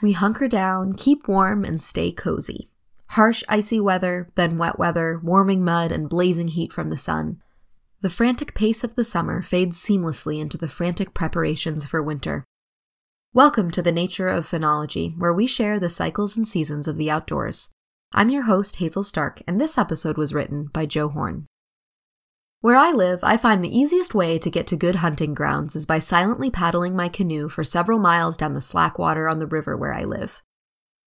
We hunker down, keep warm, and stay cozy. Harsh, icy weather, then wet weather, warming mud, and blazing heat from the sun. The frantic pace of the summer fades seamlessly into the frantic preparations for winter. Welcome to the Nature of Phenology, where we share the cycles and seasons of the outdoors. I'm your host, Hazel Stark, and this episode was written by Joe Horn. Where I live, I find the easiest way to get to good hunting grounds is by silently paddling my canoe for several miles down the slack water on the river where I live.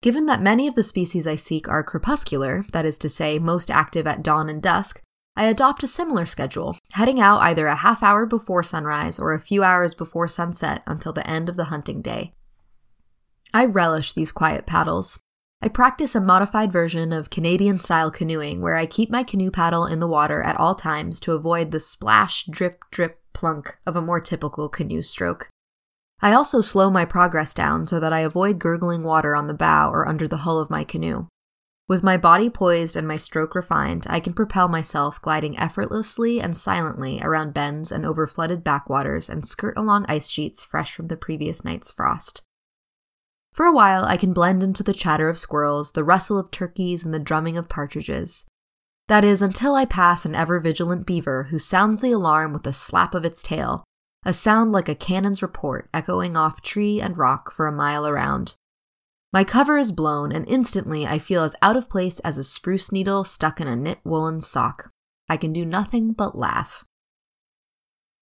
Given that many of the species I seek are crepuscular, that is to say, most active at dawn and dusk, I adopt a similar schedule, heading out either a half hour before sunrise or a few hours before sunset until the end of the hunting day. I relish these quiet paddles. I practice a modified version of Canadian style canoeing where I keep my canoe paddle in the water at all times to avoid the splash, drip, drip, plunk of a more typical canoe stroke. I also slow my progress down so that I avoid gurgling water on the bow or under the hull of my canoe. With my body poised and my stroke refined, I can propel myself gliding effortlessly and silently around bends and over flooded backwaters and skirt along ice sheets fresh from the previous night's frost. For a while, I can blend into the chatter of squirrels, the rustle of turkeys, and the drumming of partridges. That is, until I pass an ever vigilant beaver who sounds the alarm with a slap of its tail, a sound like a cannon's report echoing off tree and rock for a mile around. My cover is blown, and instantly I feel as out of place as a spruce needle stuck in a knit woolen sock. I can do nothing but laugh.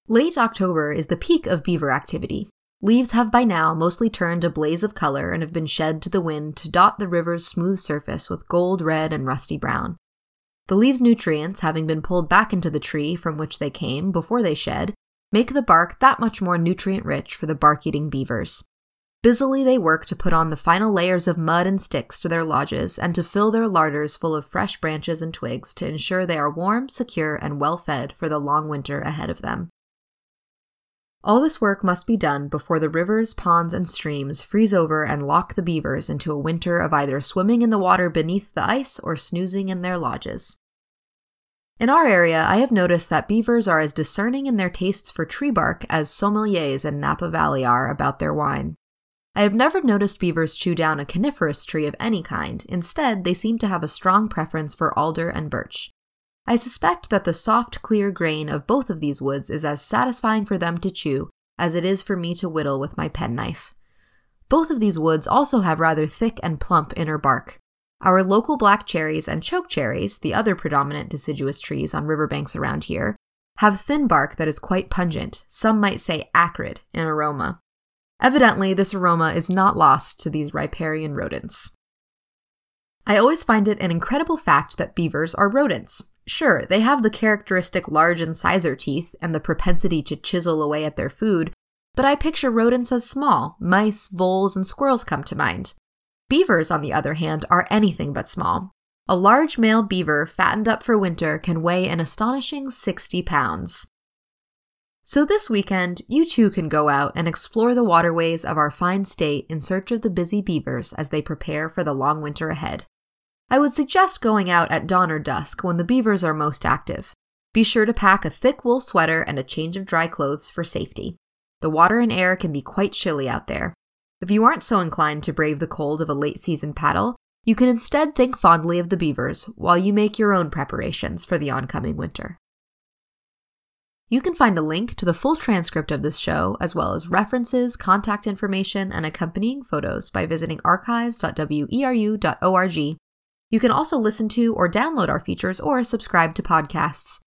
Late October is the peak of beaver activity. Leaves have by now mostly turned a blaze of color and have been shed to the wind to dot the river's smooth surface with gold, red, and rusty brown. The leaves' nutrients, having been pulled back into the tree from which they came before they shed, make the bark that much more nutrient rich for the bark eating beavers. Busily they work to put on the final layers of mud and sticks to their lodges and to fill their larders full of fresh branches and twigs to ensure they are warm, secure, and well fed for the long winter ahead of them. All this work must be done before the rivers, ponds, and streams freeze over and lock the beavers into a winter of either swimming in the water beneath the ice or snoozing in their lodges. In our area, I have noticed that beavers are as discerning in their tastes for tree bark as sommeliers in Napa Valley are about their wine. I have never noticed beavers chew down a coniferous tree of any kind. Instead, they seem to have a strong preference for alder and birch. I suspect that the soft, clear grain of both of these woods is as satisfying for them to chew as it is for me to whittle with my penknife. Both of these woods also have rather thick and plump inner bark. Our local black cherries and choke cherries, the other predominant deciduous trees on riverbanks around here, have thin bark that is quite pungent, some might say acrid, in aroma. Evidently, this aroma is not lost to these riparian rodents. I always find it an incredible fact that beavers are rodents. Sure, they have the characteristic large incisor teeth and the propensity to chisel away at their food, but I picture rodents as small. Mice, voles, and squirrels come to mind. Beavers, on the other hand, are anything but small. A large male beaver fattened up for winter can weigh an astonishing 60 pounds. So this weekend, you too can go out and explore the waterways of our fine state in search of the busy beavers as they prepare for the long winter ahead. I would suggest going out at dawn or dusk when the beavers are most active. Be sure to pack a thick wool sweater and a change of dry clothes for safety. The water and air can be quite chilly out there, if you aren't so inclined to brave the cold of a late season paddle, you can instead think fondly of the beavers while you make your own preparations for the oncoming winter. You can find a link to the full transcript of this show, as well as references, contact information, and accompanying photos by visiting archives.weru.org. You can also listen to or download our features or subscribe to podcasts.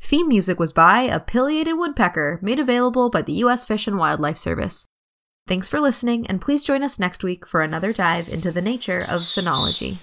Theme music was by A Pileated Woodpecker, made available by the U.S. Fish and Wildlife Service. Thanks for listening, and please join us next week for another dive into the nature of phenology.